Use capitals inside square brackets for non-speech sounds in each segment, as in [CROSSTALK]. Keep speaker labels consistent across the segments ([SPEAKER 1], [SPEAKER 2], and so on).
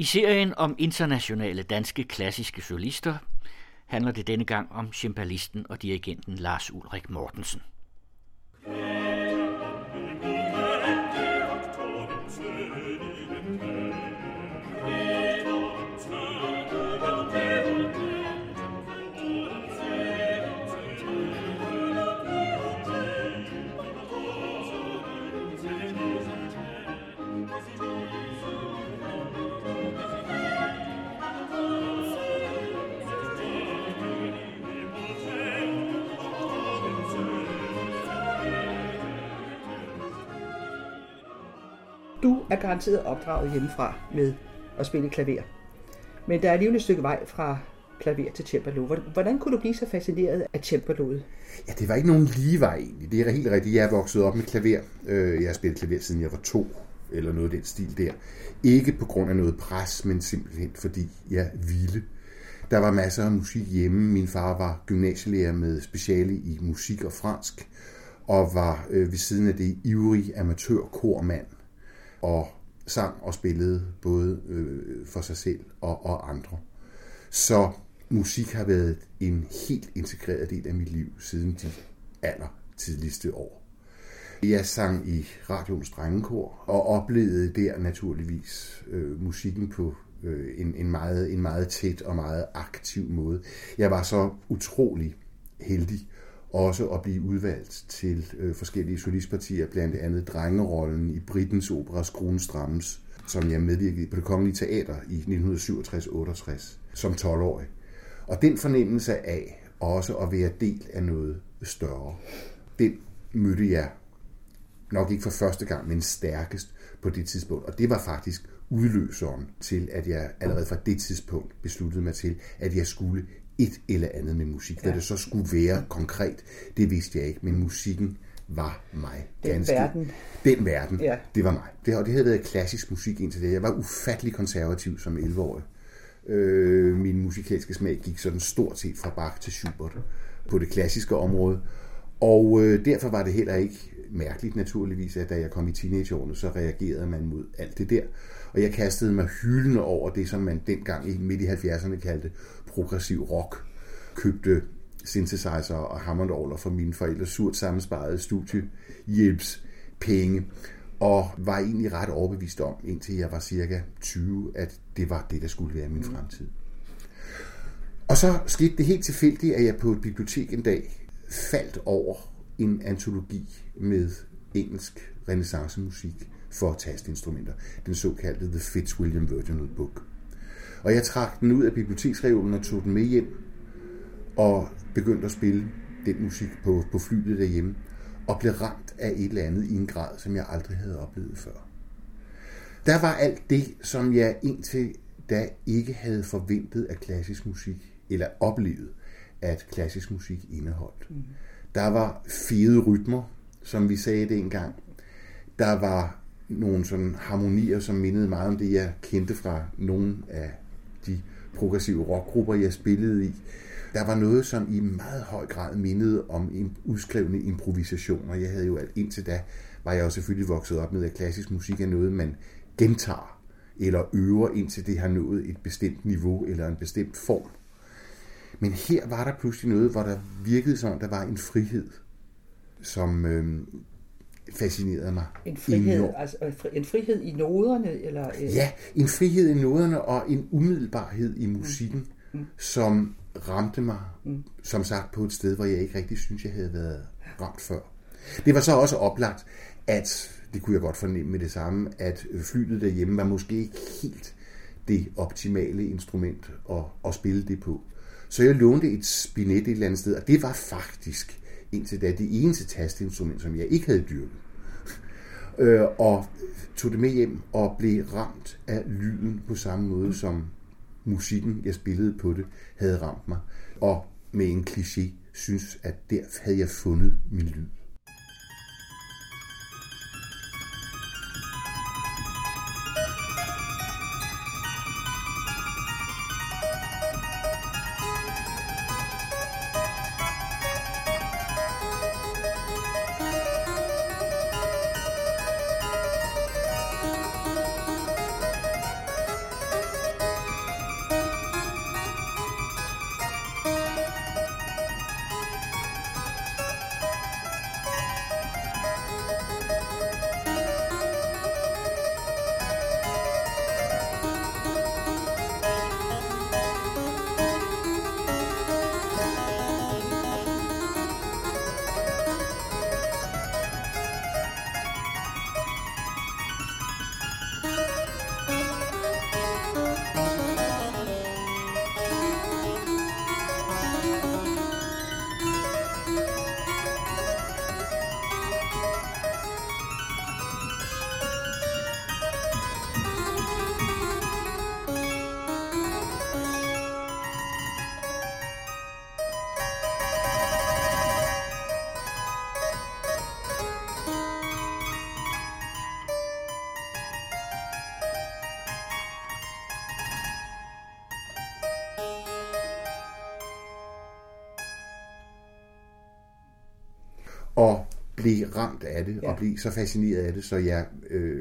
[SPEAKER 1] I serien om internationale danske klassiske solister handler det denne gang om cembalisten og dirigenten Lars Ulrik Mortensen.
[SPEAKER 2] Er garanteret opdraget hjemmefra med at spille klaver. Men der er alligevel et stykke vej fra klaver til cembalo. Hvordan kunne du blive så fascineret af cembaloet?
[SPEAKER 3] Ja, det var ikke nogen lige vej egentlig. Det er helt rigtigt. Jeg er vokset op med klaver. Øh, jeg har spillet klaver siden jeg var to, eller noget af den stil der. Ikke på grund af noget pres, men simpelthen fordi jeg ville. Der var masser af musik hjemme. Min far var gymnasielærer med speciale i musik og fransk, og var øh, ved siden af det ivrig amatørkormand og sang og spillede både øh, for sig selv og, og andre. Så musik har været en helt integreret del af mit liv siden de aller tidligste år. Jeg sang i radioens drengekor og oplevede der naturligvis øh, musikken på øh, en, en, meget, en meget tæt og meget aktiv måde. Jeg var så utrolig heldig også at blive udvalgt til øh, forskellige solistpartier, blandt andet drengerollen i Brittens opera Skruen Strammes, som jeg medvirkede på det Kongelige Teater i 1967-68 som 12-årig. Og den fornemmelse af også at være del af noget større, den mødte jeg nok ikke for første gang, men stærkest på det tidspunkt. Og det var faktisk udløseren til, at jeg allerede fra det tidspunkt besluttede mig til, at jeg skulle et eller andet med musik. Ja. Hvad det så skulle være konkret, det vidste jeg ikke, men musikken var mig.
[SPEAKER 2] Den ganske. verden.
[SPEAKER 3] Den verden, ja. det var mig. Det, og det havde været klassisk musik indtil det. Jeg var ufattelig konservativ som 11-årig. Øh, min musikalske smag gik sådan stort set fra Bach til Schubert på det klassiske område. Og øh, derfor var det heller ikke mærkeligt naturligvis, at da jeg kom i teenageårene, så reagerede man mod alt det der. Og jeg kastede mig hyldende over det, som man dengang i midt i 70'erne kaldte progressiv rock. Købte synthesizer og hammondorgler fra mine forældre surt sammensparede studiehjælps penge og var egentlig ret overbevist om, indtil jeg var cirka 20, at det var det, der skulle være min fremtid. Og så skete det helt tilfældigt, at jeg på et bibliotek en dag faldt over en antologi med engelsk renaissancemusik for tastinstrumenter, den såkaldte The Fitzwilliam Virginal Book. Og jeg trak den ud af biblioteksreolen og tog den med hjem, og begyndte at spille den musik på, på flyet derhjemme, og blev ramt af et eller andet i en grad, som jeg aldrig havde oplevet før. Der var alt det, som jeg indtil da ikke havde forventet af klassisk musik, eller oplevet, at klassisk musik indeholdt. Mm. Der var fede rytmer, som vi sagde det engang. Der var nogle sådan harmonier, som mindede meget om det, jeg kendte fra nogle af de progressive rockgrupper, jeg spillede i. Der var noget, som i meget høj grad mindede om udskrevne improvisationer. Jeg havde jo alt indtil da, var jeg jo selvfølgelig vokset op med, at klassisk musik er noget, man gentager eller øver, indtil det har nået et bestemt niveau eller en bestemt form. Men her var der pludselig noget, hvor der virkede som, der var en frihed, som øh, fascinerede mig.
[SPEAKER 2] En frihed, altså en frihed i noderne? Eller,
[SPEAKER 3] øh... Ja, en frihed i noderne og en umiddelbarhed i musikken, mm. Mm. som ramte mig, mm. som sagt, på et sted, hvor jeg ikke rigtig synes, jeg havde været ramt før. Det var så også oplagt, at, det kunne jeg godt fornemme med det samme, at flyet derhjemme var måske ikke helt det optimale instrument at, at spille det på. Så jeg lånte et spinet et eller andet sted, og det var faktisk indtil da det eneste tastinstrument, som jeg ikke havde dyrket. [LAUGHS] øh, og tog det med hjem og blev ramt af lyden på samme måde, som musikken, jeg spillede på det, havde ramt mig. Og med en kliché synes, at der havde jeg fundet min lyd. Blev ramt af det,
[SPEAKER 2] Ja.
[SPEAKER 3] og blev så fascineret af det, så jeg øh,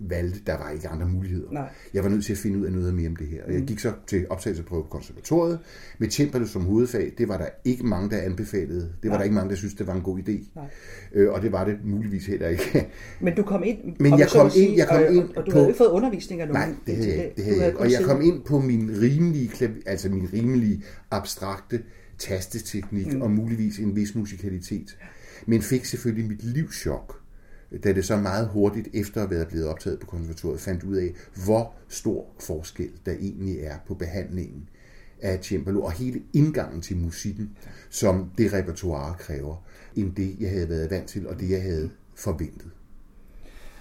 [SPEAKER 3] valgte, der var ikke andre muligheder.
[SPEAKER 2] Nej.
[SPEAKER 3] Jeg var nødt til at finde ud af noget mere om det her. Og jeg gik så til optagelsesprøve på konservatoriet med cembalo som hovedfag. Det var der ikke mange, der anbefalede. Det var
[SPEAKER 2] Nej.
[SPEAKER 3] der ikke mange, der synes det var en god idé.
[SPEAKER 2] Nej.
[SPEAKER 3] Øh, og det var det muligvis heller ikke. [LAUGHS]
[SPEAKER 2] Men du kom ind,
[SPEAKER 3] Men jeg kom
[SPEAKER 2] sige,
[SPEAKER 3] ind- jeg kom
[SPEAKER 2] og,
[SPEAKER 3] ind
[SPEAKER 2] og, og du
[SPEAKER 3] på-
[SPEAKER 2] havde ikke fået undervisning af nogen.
[SPEAKER 3] Nej, det havde jeg ikke. Det havde jeg Og jeg kom ind på min rimelige, altså min rimelige abstrakte tasteteknik mm. og muligvis en vis musikalitet. Men fik selvfølgelig mit livschok, da det så meget hurtigt efter at være blevet optaget på konservatoriet, fandt ud af, hvor stor forskel der egentlig er på behandlingen af cembalo og hele indgangen til musikken, som det repertoire kræver, end det, jeg havde været vant til, og det, jeg havde forventet.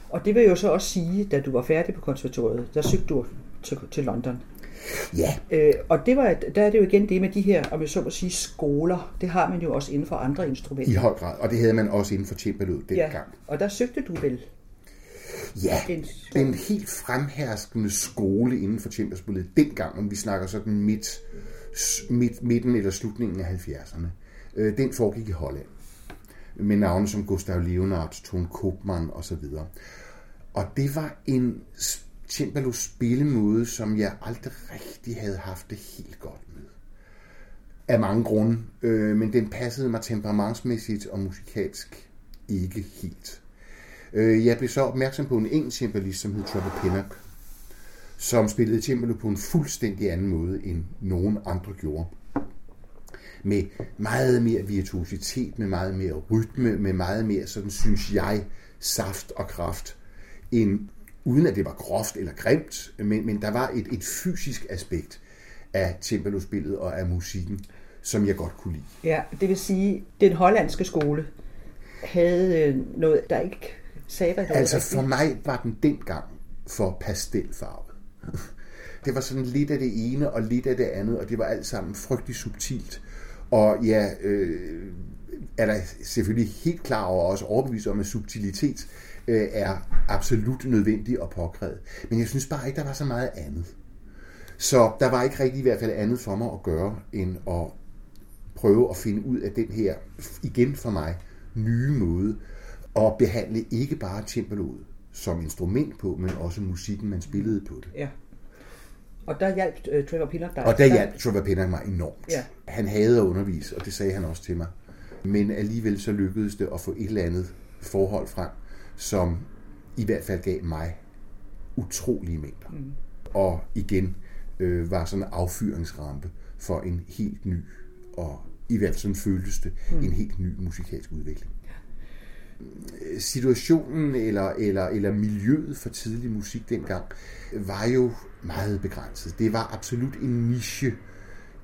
[SPEAKER 2] Og det vil jo så også sige, da du var færdig på konservatoriet, der søgte du til, til London.
[SPEAKER 3] Ja,
[SPEAKER 2] Øh, og det var, der er det jo igen det med de her, om jeg så må sige, skoler. Det har man jo også inden for andre instrumenter.
[SPEAKER 3] i høj grad. Og det havde man også inden for cembaloet dengang.
[SPEAKER 2] ja, og der søgte du vel
[SPEAKER 3] Ja,
[SPEAKER 2] en...
[SPEAKER 3] den helt fremherskende skole inden for cembalospillet dengang, om vi snakker sådan midt, midt, midten eller slutningen af 70'erne, øh, den foregik i Holland. Med navne som Gustav Leonhardt, Ton Koopman osv. Og det var en Timbalos spillemåde, som jeg aldrig rigtig havde haft det helt godt med. Af mange grunde, øh, men den passede mig temperamentsmæssigt og musikalsk ikke helt. Øh, Jeg blev så opmærksom på en engelsk cembalist, som hed Trevor Pinnock, som spillede timbalo på en fuldstændig anden måde, end nogen andre gjorde. Med meget mere virtuositet, med meget mere rytme, med meget mere, sådan synes jeg, saft og kraft, end, uden at det var groft eller grimt, men, men der var et, et fysisk aspekt af cembalospillet og af musikken, som jeg godt kunne lide.
[SPEAKER 2] Ja, det vil sige, den hollandske skole havde øh, noget, der ikke sagde, hvad det
[SPEAKER 3] Altså for mig var den dengang for pastelfarvet. [LAUGHS] Det var sådan lidt af det ene og lidt af det andet, og det var alt sammen frygtelig subtilt. Og ja, øh, er der selvfølgelig helt klar over og også overbevist om, at subtilitet øh, er absolut nødvendig og påkrævet. Men jeg synes bare ikke, der var så meget andet. Så der var ikke rigtig i hvert fald andet for mig at gøre, end at prøve at finde ud af den her, igen for mig, nye måde at behandle ikke bare cembaloet som instrument på, men også musikken, man spillede på det.
[SPEAKER 2] Ja. Og der hjalp øh, Trevor Pinnock dig.
[SPEAKER 3] Og der hjalp Trevor Pinnock mig enormt.
[SPEAKER 2] Ja.
[SPEAKER 3] Han havde at undervise, og det sagde han også til mig. Men alligevel så lykkedes det at få et eller andet forhold frem, som i hvert fald gav mig utrolige mængder. Mm. Og igen øh, var sådan en affyringsrampe for en helt ny, og i hvert fald sådan føltes det, mm. en helt ny musikalsk udvikling. Situationen eller, eller, eller miljøet for tidlig musik dengang var jo meget begrænset. Det var absolut en niche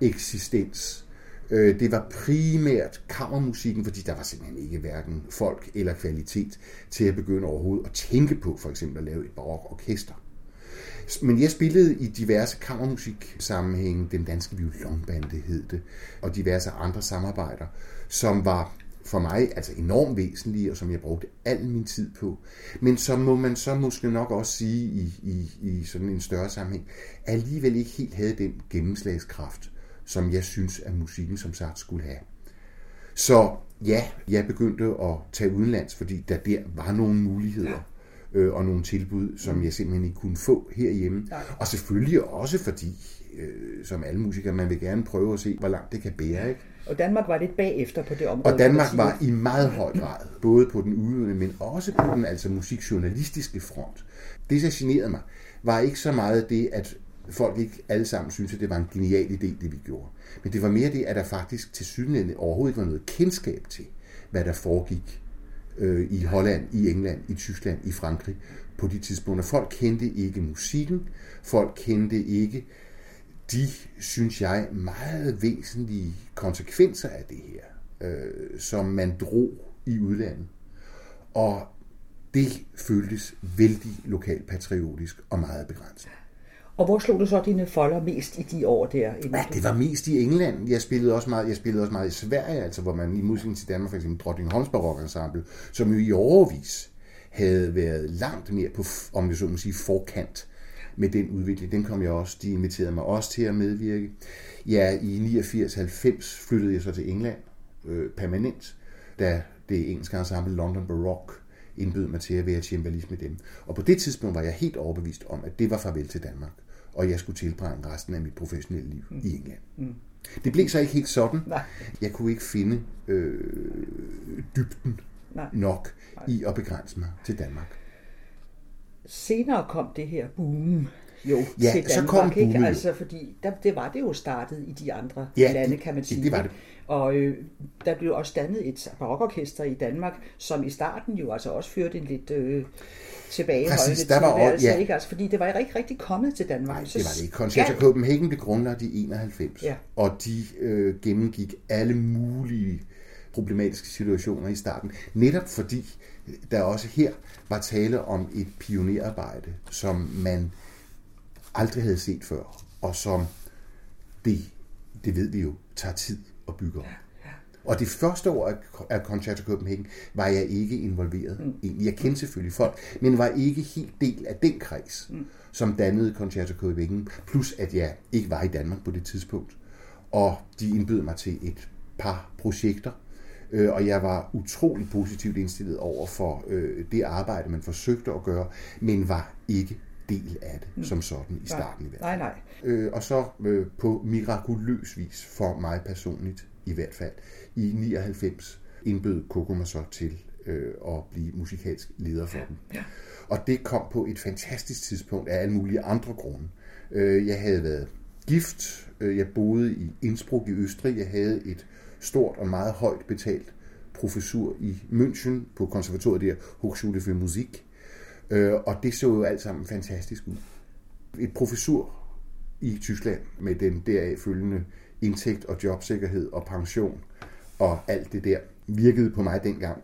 [SPEAKER 3] eksistens. Øh, Det var primært kammermusikken, fordi der var simpelthen ikke hverken folk eller kvalitet til at begynde overhovedet at tænke på for eksempel at lave et barokorkester. Men jeg spillede i diverse kammermusiksammenhænge, den danske violonbande hed det, og diverse andre samarbejder, som var for mig altså enormt væsentlige, og som jeg brugte al min tid på. Men som må man så måske nok også sige i, i, i sådan en større sammenhæng, alligevel ikke helt havde den gennemslagskraft, som jeg synes, at musikken som sagt skulle have. Så ja, jeg begyndte at tage udenlands, fordi der der var nogle muligheder øh, og nogle tilbud, som jeg simpelthen ikke kunne få herhjemme.
[SPEAKER 2] Nej.
[SPEAKER 3] Og selvfølgelig også fordi, øh, som alle musikere, man vil gerne prøve at se, hvor langt det kan bære. Ikke?
[SPEAKER 2] Og Danmark var lidt bagefter på det område.
[SPEAKER 3] Og Danmark var i meget høj grad, både på den udøvende, men også på den altså musikjournalistiske front. Det, der generede mig, var ikke så meget det, at folk ikke alle sammen synes, at det var en genial idé, det vi gjorde. Men det var mere det, at der faktisk til synligheden overhovedet ikke var noget kendskab til, hvad der foregik øh, i Holland, i England, i Tyskland, i Frankrig på de tidspunkter. Folk kendte ikke musikken, folk kendte ikke de, synes jeg, meget væsentlige konsekvenser af det her, øh, som man drog i udlandet. Og det føltes vældig lokalpatriotisk og meget begrænset.
[SPEAKER 2] Og hvor slog du så dine folder mest i de år der?
[SPEAKER 3] Ja, det var mest i England. Jeg spillede også meget, jeg spillede også meget i Sverige, altså hvor man i modsætning til Danmark, for eksempel Drottningholms Barokensemble, som jo i overvis havde været langt mere på, om jeg så må sige, forkant med den udvikling. Den kom jeg også, de inviterede mig også til at medvirke. Ja, i 89-90 flyttede jeg så til England øh, permanent, da det engelske ensemble London Baroque indbød mig til at være cembalist med dem. Og på det tidspunkt var jeg helt overbevist om, at det var farvel til Danmark, og jeg skulle tilbringe resten af mit professionelle liv mm. i England. Mm. Det blev så ikke helt sådan.
[SPEAKER 2] Nej.
[SPEAKER 3] Jeg kunne ikke finde øh, dybden
[SPEAKER 2] Nej.
[SPEAKER 3] nok i at begrænse mig til Danmark.
[SPEAKER 2] Senere kom det her boom jo
[SPEAKER 3] Ja,
[SPEAKER 2] til
[SPEAKER 3] så
[SPEAKER 2] Danmark,
[SPEAKER 3] kom
[SPEAKER 2] ikke?
[SPEAKER 3] boomet jo.
[SPEAKER 2] Altså, fordi der, det var det jo startet i de andre
[SPEAKER 3] Ja,
[SPEAKER 2] lande,
[SPEAKER 3] det-
[SPEAKER 2] kan man
[SPEAKER 3] det-
[SPEAKER 2] sige.
[SPEAKER 3] det var
[SPEAKER 2] ikke? Og øh, der blev også dannet et barokorkester i Danmark, som i starten jo altså også førte en lidt øh, tilbageholdende
[SPEAKER 3] Præcis, der var også-
[SPEAKER 2] tilværelse,
[SPEAKER 3] ja.
[SPEAKER 2] ikke? Altså, fordi det var ikke rigtig kommet til Danmark.
[SPEAKER 3] Nej,
[SPEAKER 2] Så
[SPEAKER 3] det var det ikke. Concerto
[SPEAKER 2] skal-
[SPEAKER 3] Copenhagen blev grundlagt i 91,
[SPEAKER 2] Ja.
[SPEAKER 3] og de øh, gennemgik alle mulige problematiske situationer i starten. Netop fordi der også her var tale om et pionerarbejde, som man aldrig havde set før, og som det, det ved vi jo, tager tid at bygge op. Og det første år af- af Concerto Copenhagen var jeg ikke involveret. Mm. Egentlig. Jeg kendte selvfølgelig folk, men var ikke helt del af den kreds, mm. som dannede Concerto Copenhagen. Plus at jeg ikke var i Danmark på det tidspunkt. Og de indbød mig til et par projekter, øh, og jeg var utrolig positivt indstillet over for øh, det arbejde, man forsøgte at gøre, men var ikke del af det mm. som sådan i starten i hvert fald.
[SPEAKER 2] Nej, nej.
[SPEAKER 3] Øh, og så øh, på mirakuløs vis for mig personligt i hvert fald. I 99 indbød Coco mig så til øh, at blive musikalsk leder for dem.
[SPEAKER 2] Ja.
[SPEAKER 3] Og det kom på et fantastisk tidspunkt af alle mulige andre grunde. Øh, jeg havde været gift, øh, jeg boede i Innsbruck i Østrig, jeg havde et stort og meget højt betalt professur i München på konservatoriet der, Hochschule für Musik. Øh, og det så jo alt sammen fantastisk ud. Et professur i Tyskland med den deraf følgende indtægt og jobsikkerhed og pension og alt det der virkede på mig dengang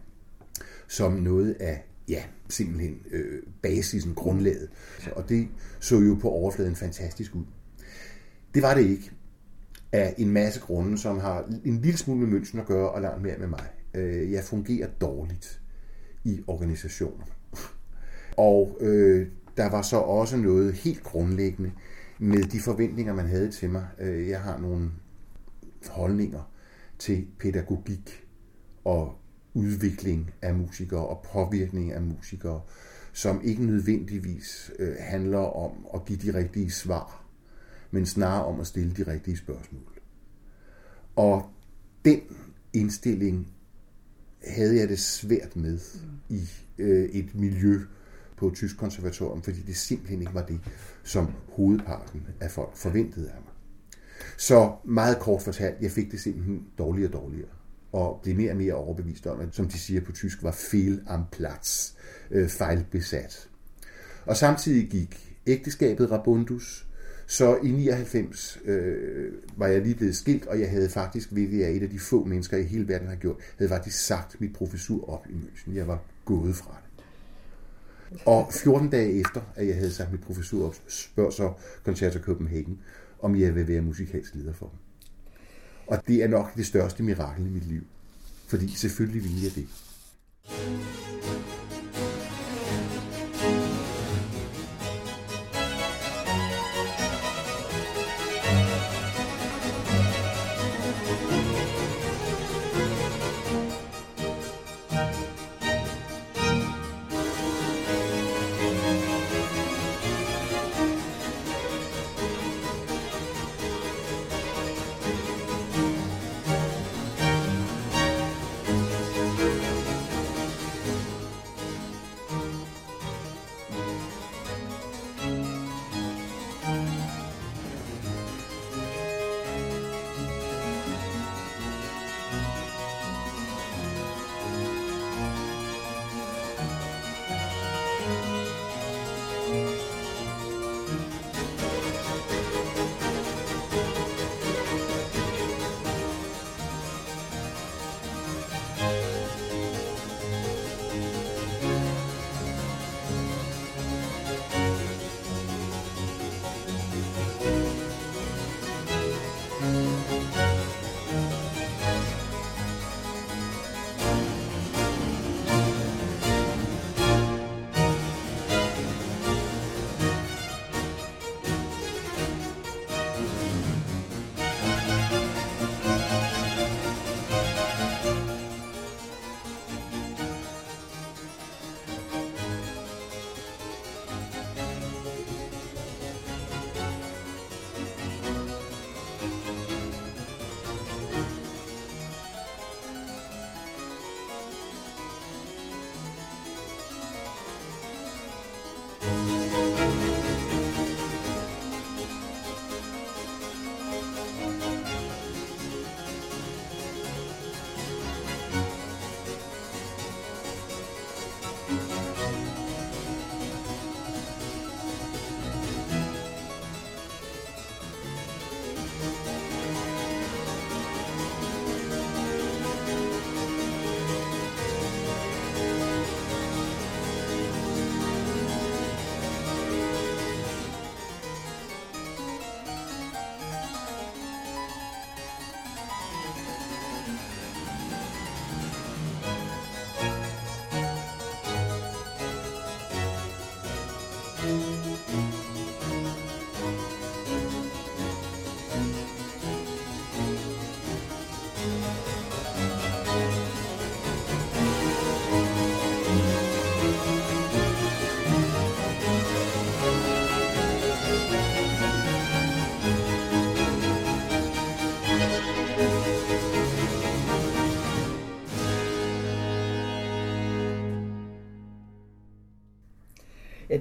[SPEAKER 3] som noget af, ja, simpelthen øh, basisen, grundlaget. Og det så jo på overfladen fantastisk ud. Det var det ikke af en masse grunde, som har en lille smule med München at gøre og langt mere med mig. Øh, Jeg fungerer dårligt i organisationer. Og øh, der var så også noget helt grundlæggende med de forventninger, man havde til mig. Øh, jeg har nogle holdninger til pædagogik og udvikling af musikere og påvirkning af musikere, som ikke nødvendigvis øh, handler om at give de rigtige svar, men snarere om at stille de rigtige spørgsmål. Og den indstilling havde jeg det svært med i øh, et miljø på et tysk konservatorium, fordi det simpelthen ikke var det, som hovedparten af folk forventede af mig. Så meget kort fortalt, jeg fik det simpelthen dårligere og dårligere, og blev mere og mere overbevist om, at som de siger på tysk, var fehl am Platz, øh, fejlbesat. Og samtidig gik ægteskabet Rabundus, så i 99 øh, var jeg lige blevet skilt, og jeg havde faktisk, hvilket jeg er et af de få mennesker i hele verden har gjort, havde faktisk sagt mit professur op i München. Jeg var gået fra det. Og 14 dage efter, at jeg havde sagt mit professor op, spørger så Concerto Copenhagen, om jeg vil være musikalsk leder for dem. Og det er nok det største mirakel i mit liv. Fordi selvfølgelig ville jeg det.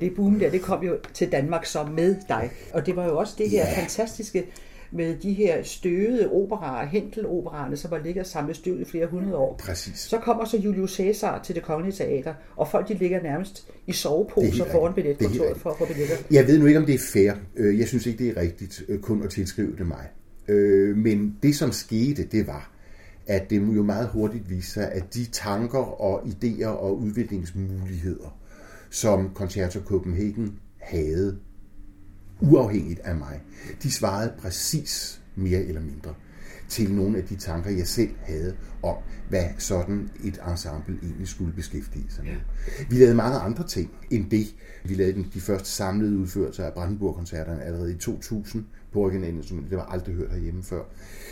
[SPEAKER 2] Det boom der, det kom jo til Danmark som med dig. Og det var jo også det her
[SPEAKER 3] Ja.
[SPEAKER 2] fantastiske med de her støvede operaer, Hentel-operaerne, som har ligget samlet støv i flere hundrede år.
[SPEAKER 3] Præcis.
[SPEAKER 2] Så kommer så Julius Caesar til det kongelige teater, og folk de ligger nærmest i
[SPEAKER 3] er
[SPEAKER 2] soveposer foran billetkontoret for at få billetter.
[SPEAKER 3] Jeg ved nu ikke, om det er fair. Øh, Jeg synes ikke, det er rigtigt øh, kun at tilskrive det mig. Øh, Men det, som skete, det var, at det jo meget hurtigt viste sig, at de tanker og idéer og udviklingsmuligheder, som Concerto Copenhagen havde, uafhængigt af mig, de svarede præcis mere eller mindre til nogle af de tanker, jeg selv havde om, hvad sådan et ensemble egentlig skulle beskæftige sig med. Vi lavede mange andre ting end det. Vi lavede de første samlede udførelser af Brandenburg-koncerterne allerede i 2000 på originalinstrument. Det var aldrig hørt herhjemme før.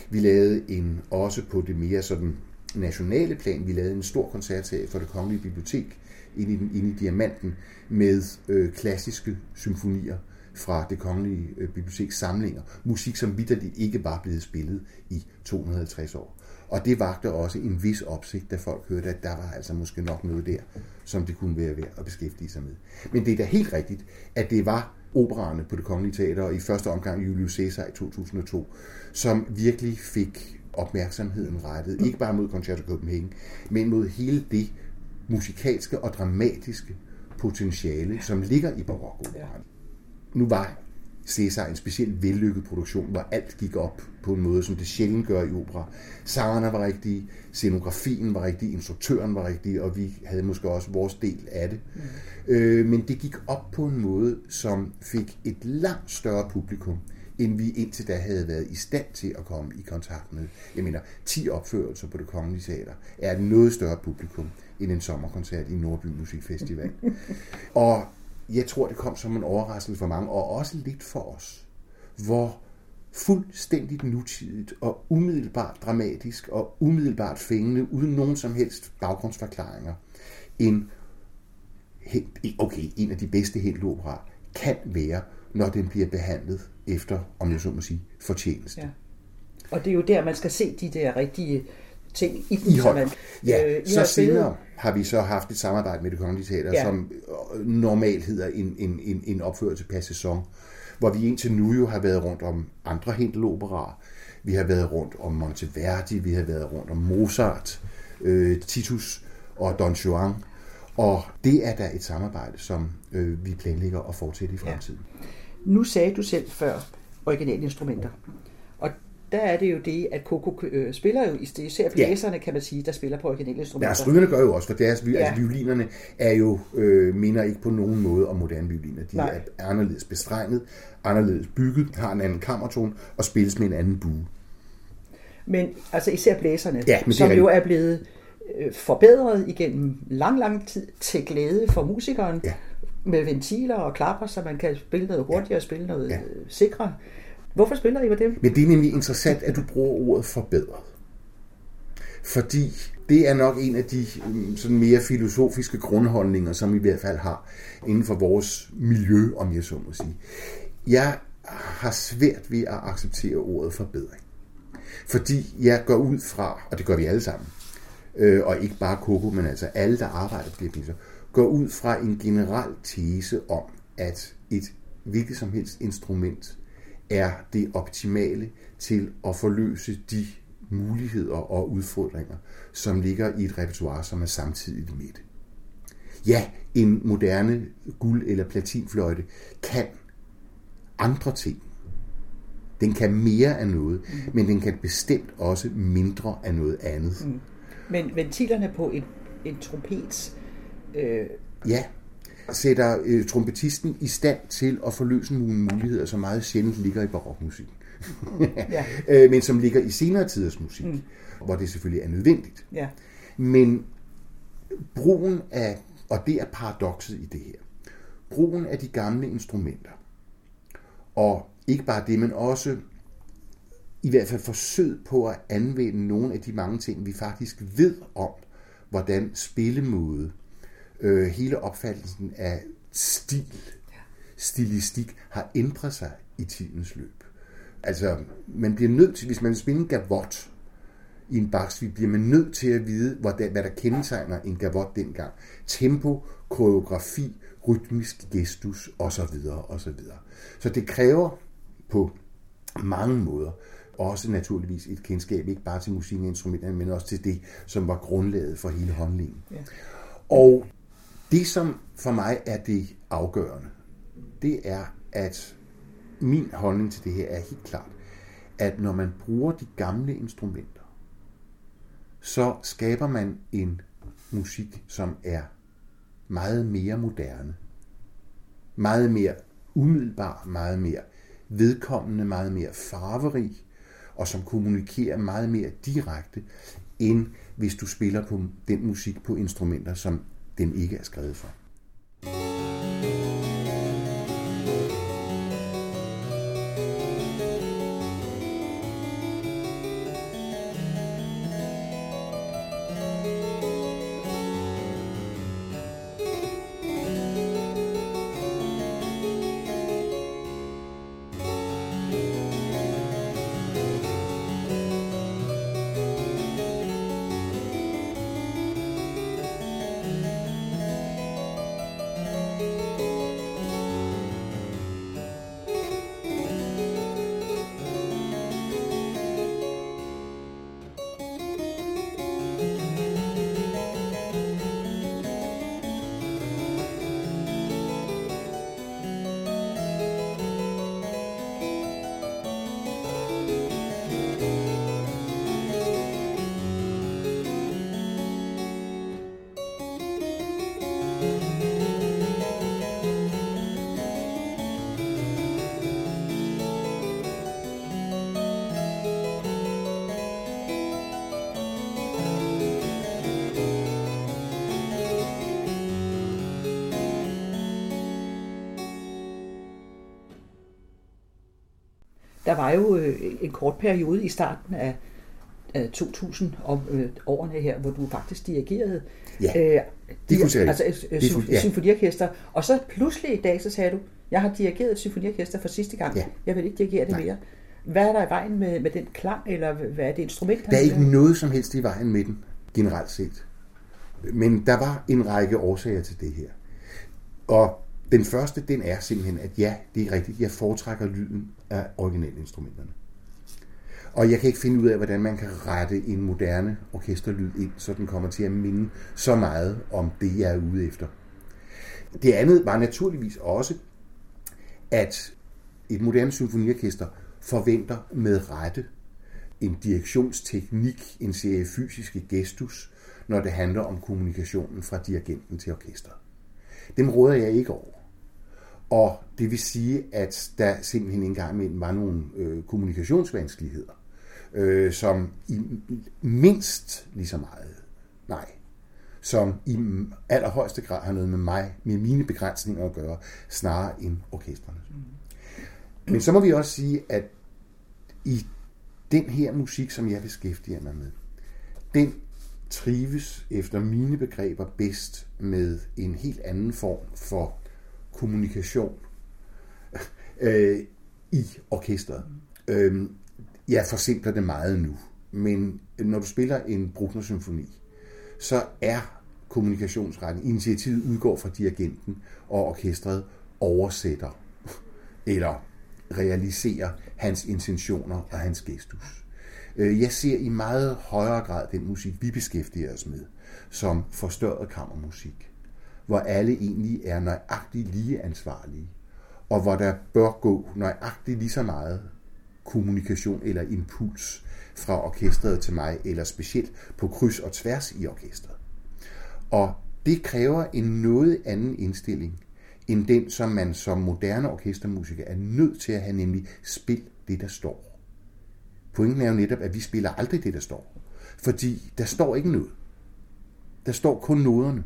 [SPEAKER 3] Vi lavede en også på det mere sådan nationale plan. Vi lavede en stor koncertserie for det kongelige bibliotek inde i, den, inde i Diamanten med øh, klassiske symfonier fra det kongelige øh, biblioteks samlinger. Musik, som vidderligt ikke var blevet spillet i 250 år. Og det vagte også en vis opsigt, da folk hørte, at der var altså måske nok noget der, som det kunne være værd at beskæftige sig med. Men det er da helt rigtigt, at det var opererne på det kongelige teater, og i første omgang Julius Caesar i 2002, som virkelig fik opmærksomheden rettet, ikke bare mod Concerto Copenhagen, men mod hele det musikalske og dramatiske potentiale, som ligger i barokoperaen. Nu var Cæsar en specielt vellykket produktion, hvor alt gik op på en måde, som det sjældent gør i opera. Sangerne var rigtige, scenografien var rigtig, instruktøren var rigtig, og vi havde måske også vores del af det. Mm. Øh, men det gik op på en måde, som fik et langt større publikum, end vi indtil da havde været i stand til at komme i kontakt med. Jeg mener, 10 opførelser på det kongelige teater er et noget større publikum end en sommerkoncert i Nordby Musikfestival. [LAUGHS] og jeg tror, det kom som en overraskelse for mange, og også lidt for os, hvor fuldstændigt nutidigt og umiddelbart dramatisk og umiddelbart fængende, uden nogen som helst baggrundsforklaringer, en, okay, en af de bedste henteloperaer kan være, når den bliver behandlet efter, om jeg så må sige, fortjeneste.
[SPEAKER 2] Ja. Og det er jo der, man skal se de der rigtige ting i den.
[SPEAKER 3] I hold.
[SPEAKER 2] man-
[SPEAKER 3] Ja,
[SPEAKER 2] øh, I
[SPEAKER 3] så senere har vi så haft et samarbejde med det kongelige teater,
[SPEAKER 2] Ja.
[SPEAKER 3] ja. som øh, normalt hedder en, en, en, en opførelse per sæson, hvor vi indtil nu jo har været rundt om andre Hentel-operaer. Vi har været rundt om Monteverdi, vi har været rundt om Mozart, øh, Titus og Don Juan. Og det er da et samarbejde, som øh, vi planlægger at fortsætte i fremtiden.
[SPEAKER 2] Nu sagde du selv før originalinstrumenter. Og der er det jo det, at Coco øh, spiller jo, især blæserne, kan man sige, der spiller på
[SPEAKER 3] Ja,
[SPEAKER 2] originalinstrumenter.
[SPEAKER 3] strygerne gør jo også, for deres,
[SPEAKER 2] Ja.
[SPEAKER 3] ja. altså, violinerne er jo, øh, minder ikke på nogen måde om moderne violiner. De
[SPEAKER 2] Nej.
[SPEAKER 3] er anderledes bestregnet, anderledes bygget, har en anden kammertone og spilles med en anden bue.
[SPEAKER 2] Men altså især blæserne,
[SPEAKER 3] Ja, men det er
[SPEAKER 2] som jo er blevet øh, forbedret igennem lang, lang tid til glæde for musikeren.
[SPEAKER 3] Ja.
[SPEAKER 2] Med ventiler og klapper, så man kan spille noget hurtigere og spille noget
[SPEAKER 3] Ja.
[SPEAKER 2] ja. sikrere. Hvorfor spiller I med dem?
[SPEAKER 3] Men det er nemlig interessant, at du bruger ordet forbedret. Fordi det er nok en af de mm, sådan mere filosofiske grundholdninger, som vi i hvert fald har inden for vores miljø, om jeg så må sige. Jeg har svært ved at acceptere ordet forbedring. Fordi jeg går ud fra, og det gør vi alle sammen, øh, og ikke bare Coco, men altså alle, der arbejder på det går ud fra en generel tese om, at et hvilket som helst instrument er det optimale til at forløse de muligheder og udfordringer, som ligger i et repertoire, som er samtidigt med det. Ja, en moderne guld- eller platinfløjte kan andre ting. Den kan mere af noget, mm. men den kan bestemt også mindre af noget andet. Mm.
[SPEAKER 2] Men ventilerne på en, en trompets... Øh,
[SPEAKER 3] Ja, sætter øh, trompetisten i stand til at forløse nogle muligheder, som meget sjældent ligger i barokmusik. [LAUGHS]
[SPEAKER 2] Ja. [LAUGHS]
[SPEAKER 3] øh, men som ligger i senere tiders musik, mm. hvor det selvfølgelig er nødvendigt.
[SPEAKER 2] ja.
[SPEAKER 3] Men brugen af, og det er paradokset i det her, brugen af de gamle instrumenter. Og ikke bare det, men også i hvert fald forsøg på at anvende nogle af de mange ting, vi faktisk ved om, hvordan spillemåde, øh, hele opfattelsen af stil, stilistik, har ændret sig i tidens løb. Altså, man bliver nødt til, hvis man vil spille en gavot i en baksvig, bliver man nødt til at vide, hvordan, hvad der kendetegner en gavot dengang. Tempo, koreografi, rytmisk gestus osv. osv. Så det kræver på mange måder også naturligvis et kendskab, ikke bare til musikinstrumenterne, men også til det, som var grundlaget for hele håndlingen. Ja. Og det, som for mig er det afgørende, det er, at min holdning til det her er helt klart, at når man bruger de gamle instrumenter, så skaber man en musik, som er meget mere moderne, meget mere umiddelbar, meget mere vedkommende, meget mere farverig, og som kommunikerer meget mere direkte, end hvis du spiller på den musik på instrumenter, som den ikke er skrevet for.
[SPEAKER 2] Der var jo øh, en kort periode i starten af, af 2000 om øh, årene her, hvor du faktisk dirigerede
[SPEAKER 3] ja, øh, det
[SPEAKER 2] altså, øh, symf- ja. symfoniorkester. Og så pludselig i dag, så sagde du, jeg har dirigeret et symfoniorkester for sidste gang. Ja. Jeg vil ikke dirigere det Nej. mere. Hvad er der i vejen med, med den klang, eller hvad er det instrument?
[SPEAKER 3] Der er ikke noget som helst i vejen med den, generelt set. Men der var en række årsager til det her. Og den første, den er simpelthen, at ja, det er rigtigt, jeg foretrækker lyden af originalinstrumenterne. Og jeg kan ikke finde ud af, hvordan man kan rette en moderne orkesterlyd ind, så den kommer til at minde så meget om det, jeg er ude efter. Det andet var naturligvis også, at et moderne symfoniorkester forventer med rette en direktionsteknik, en serie fysiske gestus, når det handler om kommunikationen fra dirigenten til orkestret. Dem råder jeg ikke over. Og det vil sige, at der simpelthen engang imellem var nogle øh, kommunikationsvanskeligheder, øh, som i mindst lige så meget, nej, som i allerhøjeste grad har noget med mig, med mine begrænsninger at gøre, snarere end orkestrene. Men så må vi også sige, at i den her musik, som jeg beskæftiger mig med, den trives efter mine begreber bedst med en helt anden form for kommunikation øh, i orkestret. Øh, jeg forsimpler det meget nu, men når du spiller en Bruckner-symfoni, så er kommunikationsretten, initiativet udgår fra dirigenten, og orkestret oversætter eller realiserer hans intentioner og hans gestus. Øh, jeg ser i meget højere grad den musik, vi beskæftiger os med, som forstørret kammermusik hvor alle egentlig er nøjagtigt lige ansvarlige, og hvor der bør gå nøjagtigt lige så meget kommunikation eller impuls fra orkestret til mig, eller specielt på kryds og tværs i orkestret. Og det kræver en noget anden indstilling, end den, som man som moderne orkestermusiker er nødt til at have, nemlig spil det, der står. Pointen er jo netop, at vi spiller aldrig det, der står. Fordi der står ikke noget. Der står kun noderne.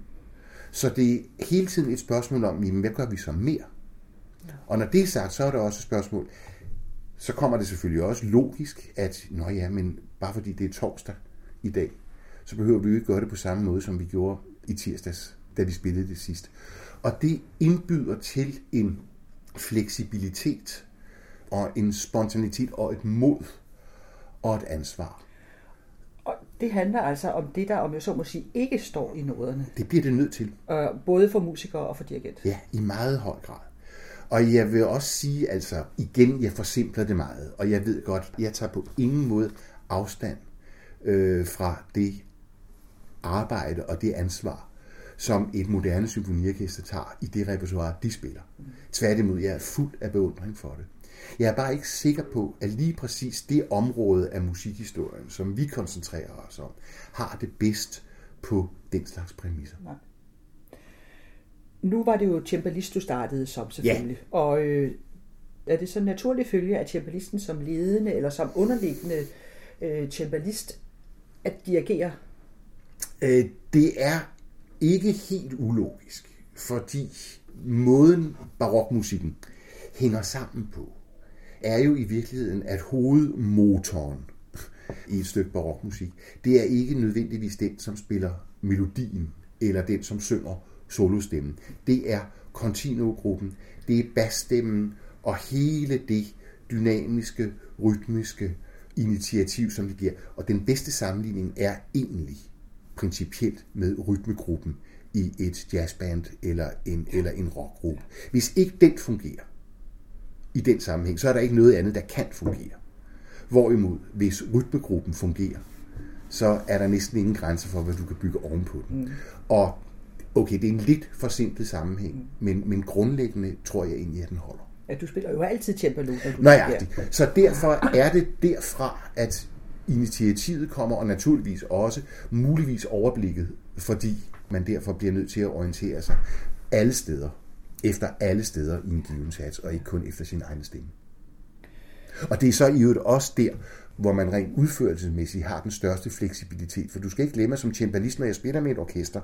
[SPEAKER 3] Så det er hele tiden et spørgsmål om, jamen, hvad gør vi så mere? Og når det er sagt, så er der også et spørgsmål, så kommer det selvfølgelig også logisk, at nå ja, men bare fordi det er torsdag i dag, så behøver vi jo ikke gøre det på samme måde, som vi gjorde i tirsdags, da vi spillede det sidst. Og det indbyder til en fleksibilitet og en spontanitet og et mod og et ansvar.
[SPEAKER 2] Og det handler altså om det, der, om jeg så må sige, ikke står i noderne.
[SPEAKER 3] Det bliver det nødt til.
[SPEAKER 2] Øh, både for musikere og for dirigent.
[SPEAKER 3] Ja, i meget høj grad. Og jeg vil også sige, altså igen, jeg forsimpler det meget, og jeg ved godt, jeg tager på ingen måde afstand øh, fra det arbejde og det ansvar, som et moderne symfoniorkester tager i det repertoire, de spiller. Tværtimod, jeg er fuld af beundring for det. Jeg er bare ikke sikker på, at lige præcis det område af musikhistorien, som vi koncentrerer os om, har det bedst på den slags præmisser. Nej.
[SPEAKER 2] Nu var det jo cembalist, du startede som selvfølgelig. Ja. Og øh, er det så naturligt følge, at cembalisten som ledende eller som underliggende øh, cembalist at dirigere?
[SPEAKER 3] Øh, det er ikke helt ulogisk, fordi måden barokmusikken hænger sammen på, er jo i virkeligheden, at hovedmotoren i et stykke barokmusik, det er ikke nødvendigvis den, som spiller melodien, eller den, som synger solostemmen. Det er continuo-gruppen, det er basstemmen og hele det dynamiske, rytmiske initiativ, som det giver. Og den bedste sammenligning er egentlig principielt med rytmegruppen i et jazzband eller en, eller en rockgruppe. Hvis ikke den fungerer i den sammenhæng, så er der ikke noget andet, der kan fungere. Hvorimod, hvis rytmegruppen fungerer, så er der næsten ingen grænser for, hvad du kan bygge ovenpå den. Mm. Og okay, det er en lidt forsimplet sammenhæng, mm. men, men grundlæggende tror jeg egentlig, at den holder.
[SPEAKER 2] Ja, du spiller jo altid cembalo,
[SPEAKER 3] Nøjagtigt. Så derfor er det derfra, at initiativet kommer, og naturligvis også muligvis overblikket, fordi man derfor bliver nødt til at orientere sig alle steder, efter alle steder i en given sats, og ikke kun efter sin egen stemme. Og det er så i øvrigt også der, hvor man rent udførelsesmæssigt har den største fleksibilitet. For du skal ikke glemme, som cembalist, når jeg spiller med et orkester,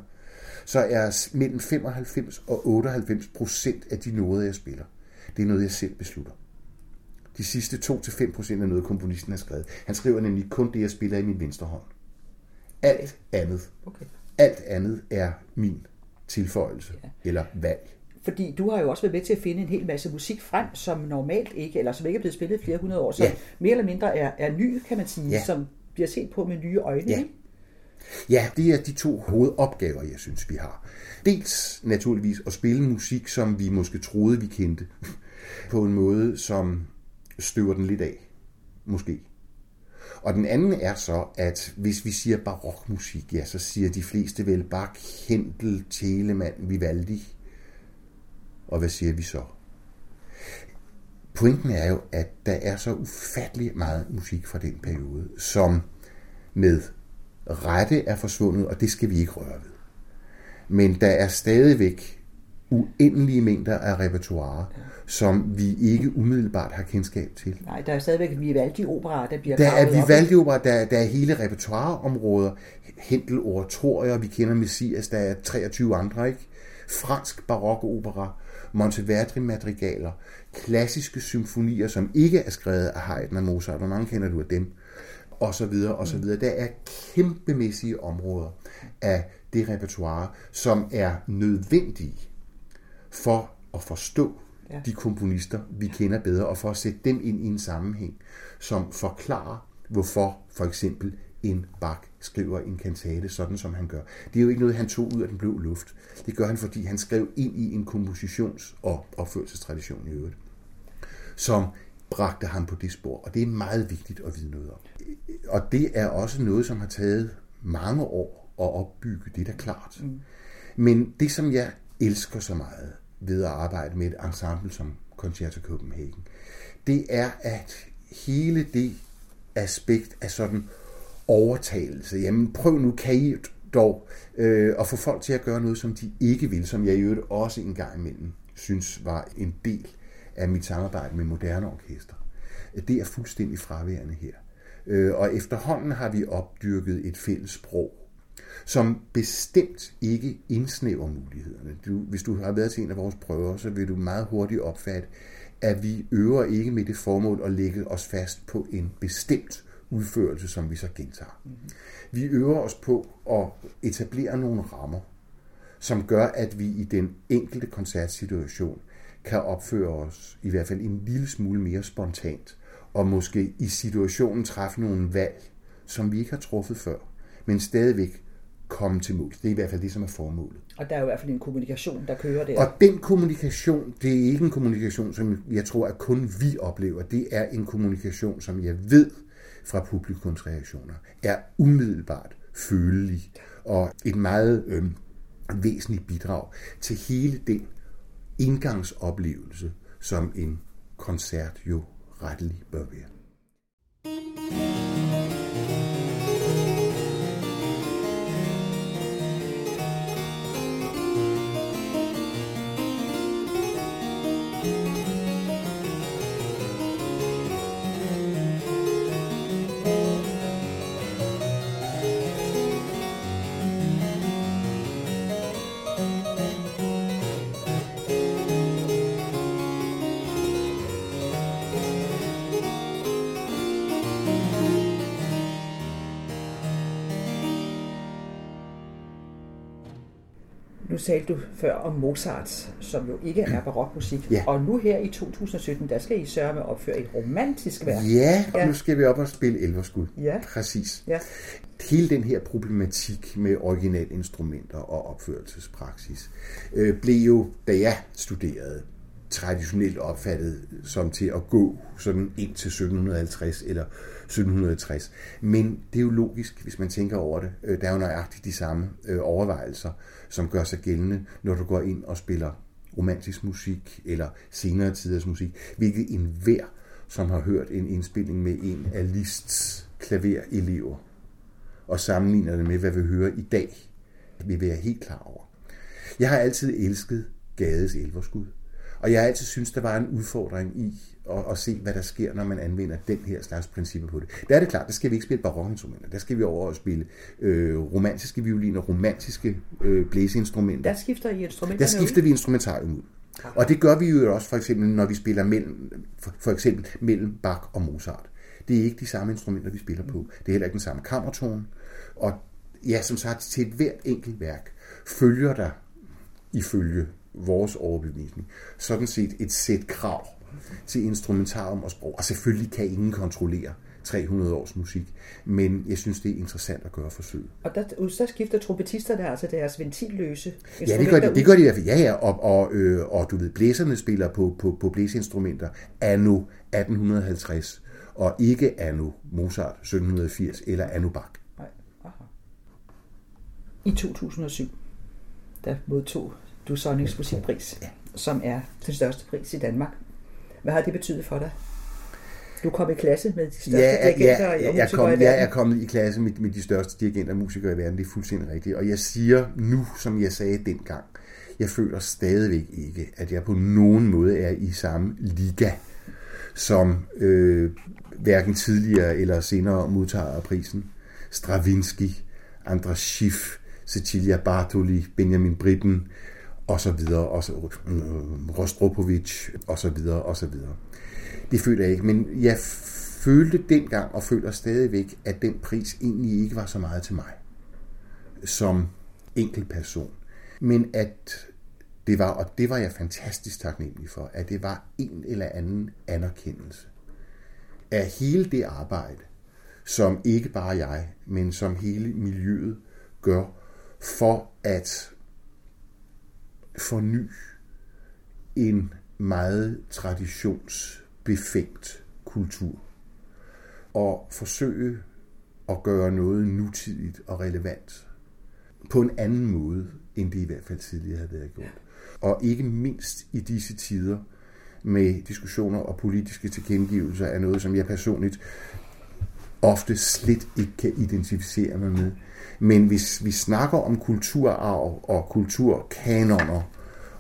[SPEAKER 3] så er mellem 95 og 98 procent af de noder, jeg spiller, det er noget, jeg selv beslutter. De sidste 2-5 procent er noget, komponisten har skrevet. Han skriver nemlig kun det, jeg spiller i min venstre hånd. Alt andet, okay. alt andet er min tilføjelse ja. eller valg.
[SPEAKER 2] Fordi du har jo også været med til at finde en hel masse musik frem, som normalt ikke, eller som ikke er blevet spillet flere hundrede år, som ja. mere eller mindre er, er ny, kan man sige, ja. som bliver set på med nye øjne.
[SPEAKER 3] Ja. Ja, det er de to hovedopgaver, jeg synes, vi har. Dels naturligvis at spille musik, som vi måske troede, vi kendte, [LAUGHS] på en måde, som støver den lidt af, måske. Og den anden er så, at hvis vi siger barokmusik, ja, så siger de fleste vel Bach, Händel, Telemann, Vivaldi. Og hvad siger vi så? Pointen er jo, at der er så ufattelig meget musik fra den periode, som med rette er forsvundet, og det skal vi ikke røre ved. Men der er stadigvæk uendelige mængder af repertoire, ja. som vi ikke umiddelbart har kendskab til.
[SPEAKER 2] Nej, der er stadigvæk Vivaldi-opera, der bliver
[SPEAKER 3] Der er Vivaldi-opera, der, der er hele repertoireområder, Händel oratorier, vi kender Messias, der er 23 andre, ikke? Fransk barokopera, Monteverdi-madrigaler, klassiske symfonier, som ikke er skrevet af Haydn og Mozart, hvor mange kender du af dem? og så videre, og så videre. Der er kæmpemæssige områder af det repertoire, som er nødvendige for at forstå ja. de komponister, vi kender bedre, og for at sætte dem ind i en sammenhæng, som forklarer, hvorfor for eksempel en Bach skriver en kantate, sådan som han gør. Det er jo ikke noget, han tog ud af den blå luft. Det gør han, fordi han skrev ind i en kompositions- og opførelsestradition i øvrigt, som bragte ham på det spor, og det er meget vigtigt at vide noget om. Og det er også noget, som har taget mange år at opbygge, det er da klart. Mm. Men det, som jeg elsker så meget ved at arbejde med et ensemble som Concerto Copenhagen, det er, at hele det aspekt af sådan overtagelse, jamen prøv nu, kan I dog øh, at få folk til at gøre noget, som de ikke vil, som jeg i øvrigt også en gang imellem synes var en del af mit samarbejde med moderne orkester. Det er fuldstændig fraværende her. Øh, og efterhånden har vi opdyrket et fælles sprog som bestemt ikke indsnæver mulighederne. Du, hvis du har været til en af vores prøver, så vil du meget hurtigt opfatte, at vi øver ikke med det formål at lægge os fast på en bestemt udførelse, som vi så gentager. Mm-hmm. Vi øver os på at etablere nogle rammer, som gør, at vi i den enkelte koncertsituation kan opføre os i hvert fald en lille smule mere spontant, og måske i situationen træffe nogle valg, som vi ikke har truffet før, men stadigvæk komme til mål. Det er i hvert fald det, som er formålet.
[SPEAKER 2] Og der er jo i hvert fald en kommunikation, der kører der.
[SPEAKER 3] Og den kommunikation, det er ikke en kommunikation, som jeg tror, at kun vi oplever. Det er en kommunikation, som jeg ved fra publikumsreaktioner, er umiddelbart følelig og et meget øh, væsentligt bidrag til hele den indgangsoplevelse, som en koncert jo rettelig bør være.
[SPEAKER 2] Nu talte du før om Mozart, som jo ikke er barokmusik. Ja. Og nu her i 2017, der skal I sørge med at opføre et romantisk værk.
[SPEAKER 3] Ja, og ja. nu skal vi op og spille Elverskud. Ja. Præcis. Ja. Hele den her problematik med originalinstrumenter og opførelsespraksis øh, blev jo, da jeg studerede, traditionelt opfattet som til at gå sådan ind til 1750 eller 1760. Men det er jo logisk, hvis man tænker over det. Øh, der er jo nøjagtigt de samme øh, overvejelser, som gør sig gældende, når du går ind og spiller romantisk musik eller senere tiders musik, hvilket enhver, som har hørt en indspilning med en af Liszt's klaverelever, og sammenligner det med, hvad vi hører i dag, vil være helt klar over. Jeg har altid elsket Gades elverskud. Og jeg har altid synes, der var en udfordring i at, at se, hvad der sker, når man anvender den her slags principper på det. Der er det klart, der skal vi ikke spille barokinstrumenter. Der skal vi over og spille øh, romantiske violiner, romantiske øh, blæseinstrumenter.
[SPEAKER 2] Der skifter I instrumenterne
[SPEAKER 3] Der skifter ud. vi instrumentarium ud. Og det gør vi jo også for eksempel, når vi spiller mellem, for, for eksempel mellem Bach og Mozart. Det er ikke de samme instrumenter, vi spiller på. Det er heller ikke den samme kammertone. Og ja, som sagt, til et hvert enkelt værk følger der ifølge vores overbevisning, sådan set et sæt krav til instrumentarium og sprog. Og selvfølgelig kan ingen kontrollere 300 års musik, men jeg synes, det er interessant at gøre forsøg.
[SPEAKER 2] Og der, der skifter trompetisterne altså deres ventilløse
[SPEAKER 3] Ja, det gør de, det gør de i hvert fald. Ja, ja, og, og, øh, og du ved, blæserne spiller på, på, på blæseinstrumenter anno 1850, og ikke anno Mozart 1780 eller anno Bach. Nej, aha.
[SPEAKER 2] I 2007, der modtog du Sonnings Musikpris, ja. som er den største pris i Danmark. Hvad har det betydet for dig? Du kom i klasse med de største ja, dirigenter ja,
[SPEAKER 3] og jeg kom, i verden. Jeg er kommet i klasse med, med de største dirigenter og musikere i verden, det er fuldstændig rigtigt. Og jeg siger nu, som jeg sagde dengang, jeg føler stadigvæk ikke, at jeg på nogen måde er i samme liga som øh, hverken tidligere eller senere modtager af prisen. Stravinsky, Andras Schiff, Cecilia Bartoli, Benjamin Britten, og så videre, og så, mm, øh, Rostropovich, og så videre, og så videre. Det føler jeg ikke, men jeg følte dengang, og føler stadigvæk, at den pris egentlig ikke var så meget til mig, som enkel person. Men at det var, og det var jeg fantastisk taknemmelig for, at det var en eller anden anerkendelse af hele det arbejde, som ikke bare jeg, men som hele miljøet gør for at forny en meget traditionsbefængt kultur og forsøge at gøre noget nutidigt og relevant på en anden måde, end det i hvert fald tidligere havde været gjort. Og ikke mindst i disse tider med diskussioner og politiske tilkendegivelser er noget, som jeg personligt ofte slet ikke kan identificere mig med. Men hvis vi snakker om kulturarv og kulturkanoner,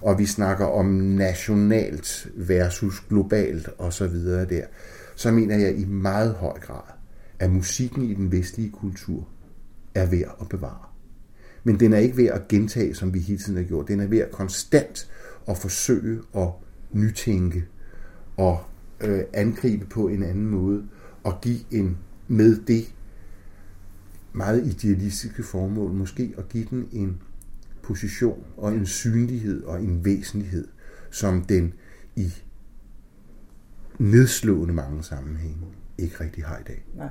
[SPEAKER 3] og vi snakker om nationalt versus globalt osv. der, så mener jeg i meget høj grad, at musikken i den vestlige kultur er værd at bevare. Men den er ikke ved at gentage, som vi hele tiden har gjort. Den er ved at konstant at forsøge at nytænke og øh, angribe på en anden måde og give en med det meget idealistiske formål, måske at give den en position og en synlighed og en væsentlighed, som den i nedslående mange sammenhænge ikke rigtig har i dag.
[SPEAKER 2] Nej.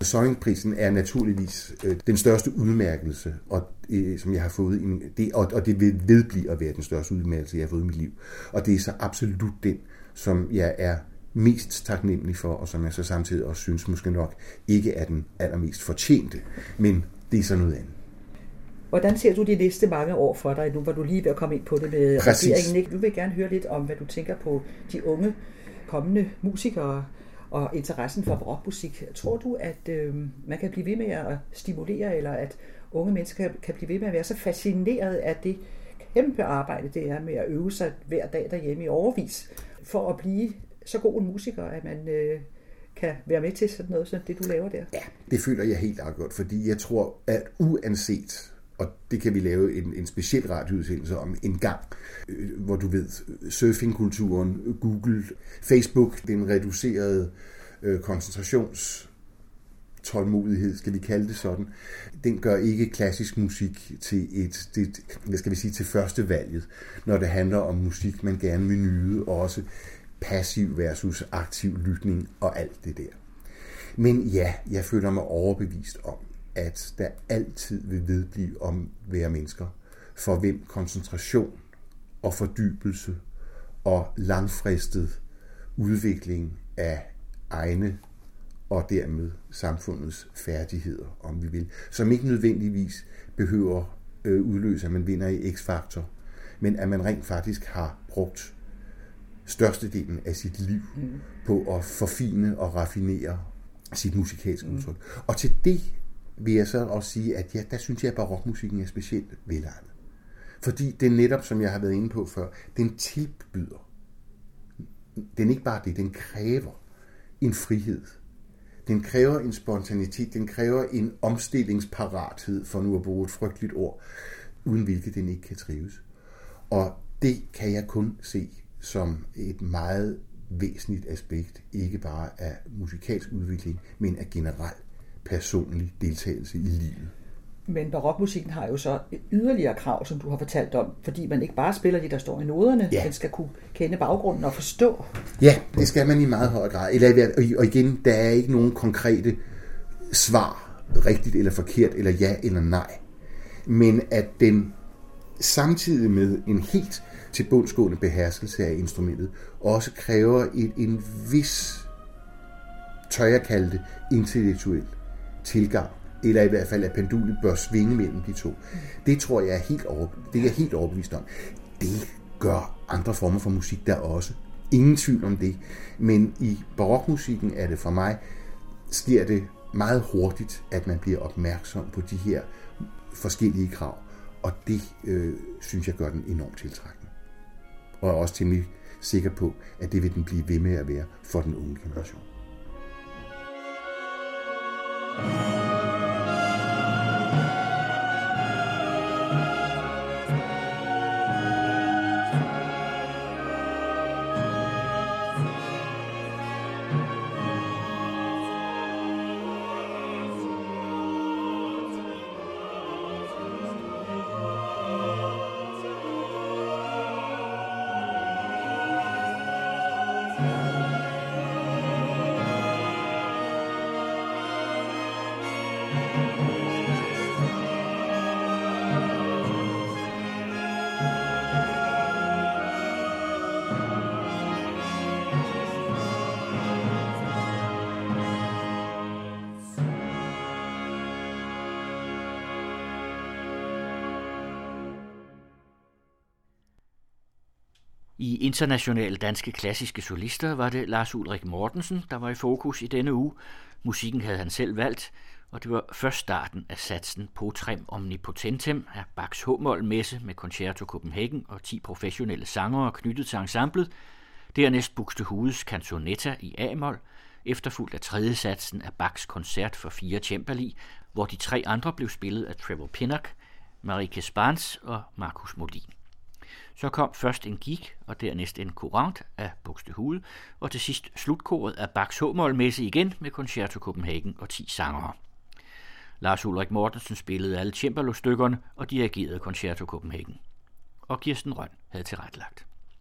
[SPEAKER 3] Søjningprisen er naturligvis øh, den største udmærkelse, og, øh, som jeg har fået, i, det, og, og det vil vedblive at være den største udmærkelse, jeg har fået i mit liv. Og det er så absolut den, som jeg er mest taknemmelig for, og som jeg så samtidig også synes måske nok ikke er den allermest fortjente, men det er så noget andet.
[SPEAKER 2] Hvordan ser du de næste mange år for dig? Nu var du lige ved at komme ind på det med
[SPEAKER 3] Præcis.
[SPEAKER 2] regeringen. Ikke? Du vil gerne høre lidt om, hvad du tænker på de unge kommende musikere og interessen for rockmusik. Tror du, at øh, man kan blive ved med at stimulere, eller at unge mennesker kan blive ved med at være så fascineret af det kæmpe arbejde, det er med at øve sig hver dag derhjemme i overvis, for at blive så god en musiker, at man øh, kan være med til sådan noget som det, du laver der?
[SPEAKER 3] Ja, det føler jeg helt afgjort, fordi jeg tror, at uanset, og det kan vi lave en, en speciel radioudsendelse om en gang, øh, hvor du ved, surfingkulturen, Google, Facebook, den reducerede øh, koncentrations tålmodighed, skal vi kalde det sådan, den gør ikke klassisk musik til et, det, hvad skal vi sige, til første valget, når det handler om musik, man gerne vil nyde, og også passiv versus aktiv lytning og alt det der. Men ja, jeg føler mig overbevist om, at der altid vil vedblive om være mennesker, for hvem koncentration og fordybelse og langfristet udvikling af egne og dermed samfundets færdigheder, om vi vil, som ikke nødvendigvis behøver øh, udløse, at man vinder i X-faktor, men at man rent faktisk har brugt størstedelen af sit liv mm. på at forfine og raffinere sit musikalske mm. udtryk. Og til det vil jeg så også sige, at ja, der synes jeg, at barokmusikken er specielt velegnet. Fordi det er netop, som jeg har været inde på før, den tilbyder. Den ikke bare det, den kræver en frihed. Den kræver en spontanitet, den kræver en omstillingsparathed, for nu at bruge et frygteligt ord, uden hvilket den ikke kan trives. Og det kan jeg kun se som et meget væsentligt aspekt, ikke bare af musikalsk udvikling, men af generel personlig deltagelse i livet.
[SPEAKER 2] Men barokmusikken har jo så et yderligere krav, som du har fortalt om, fordi man ikke bare spiller det, der står i noderne,
[SPEAKER 3] Ja.
[SPEAKER 2] man skal kunne kende baggrunden og forstå.
[SPEAKER 3] Ja, det skal man i meget høj grad. Eller, og igen, der er ikke nogen konkrete svar, rigtigt eller forkert, eller ja eller nej. Men at den samtidig med en helt tilbundsgående beherskelse af instrumentet, også kræver et, en vis, tør jeg kalde det, intellektuel tilgang, eller i hvert fald at pendulet bør svinge mellem de to. Det tror jeg er helt, over, det er jeg helt overbevist om. Det gør andre former for musik der også. Ingen tvivl om det. Men i barokmusikken er det for mig, sker det meget hurtigt, at man bliver opmærksom på de her forskellige krav. Og det øh, synes jeg gør den enormt tiltrækkende. Og er også temmelig sikker på, at det vil den blive ved med at være for den unge generation.
[SPEAKER 1] I internationale danske klassiske solister var det Lars Ulrik Mortensen, der var i fokus i denne uge. Musikken havde han selv valgt, og det var først starten af satsen Potrem Omnipotentem af Bachs h messe med Concerto Copenhagen og 10 professionelle sangere knyttet til ensemblet. Dernæst Buxtehudes Canzonetta i A-mol, efterfulgt af tredje satsen af Bachs koncert for fire cembali, hvor de tre andre blev spillet af Trevor Pinnock, Marike Spans og Markus Molin. Så kom først en gik, og dernæst en courant af Buxtehude, og til sidst slutkoret af Bachs H-målmesse igen med Concerto Copenhagen og 10 sangere. Lars Ulrik Mortensen spillede alle cembalo-stykkerne og dirigerede Concerto Copenhagen. Og Kirsten Røn havde tilrettelagt.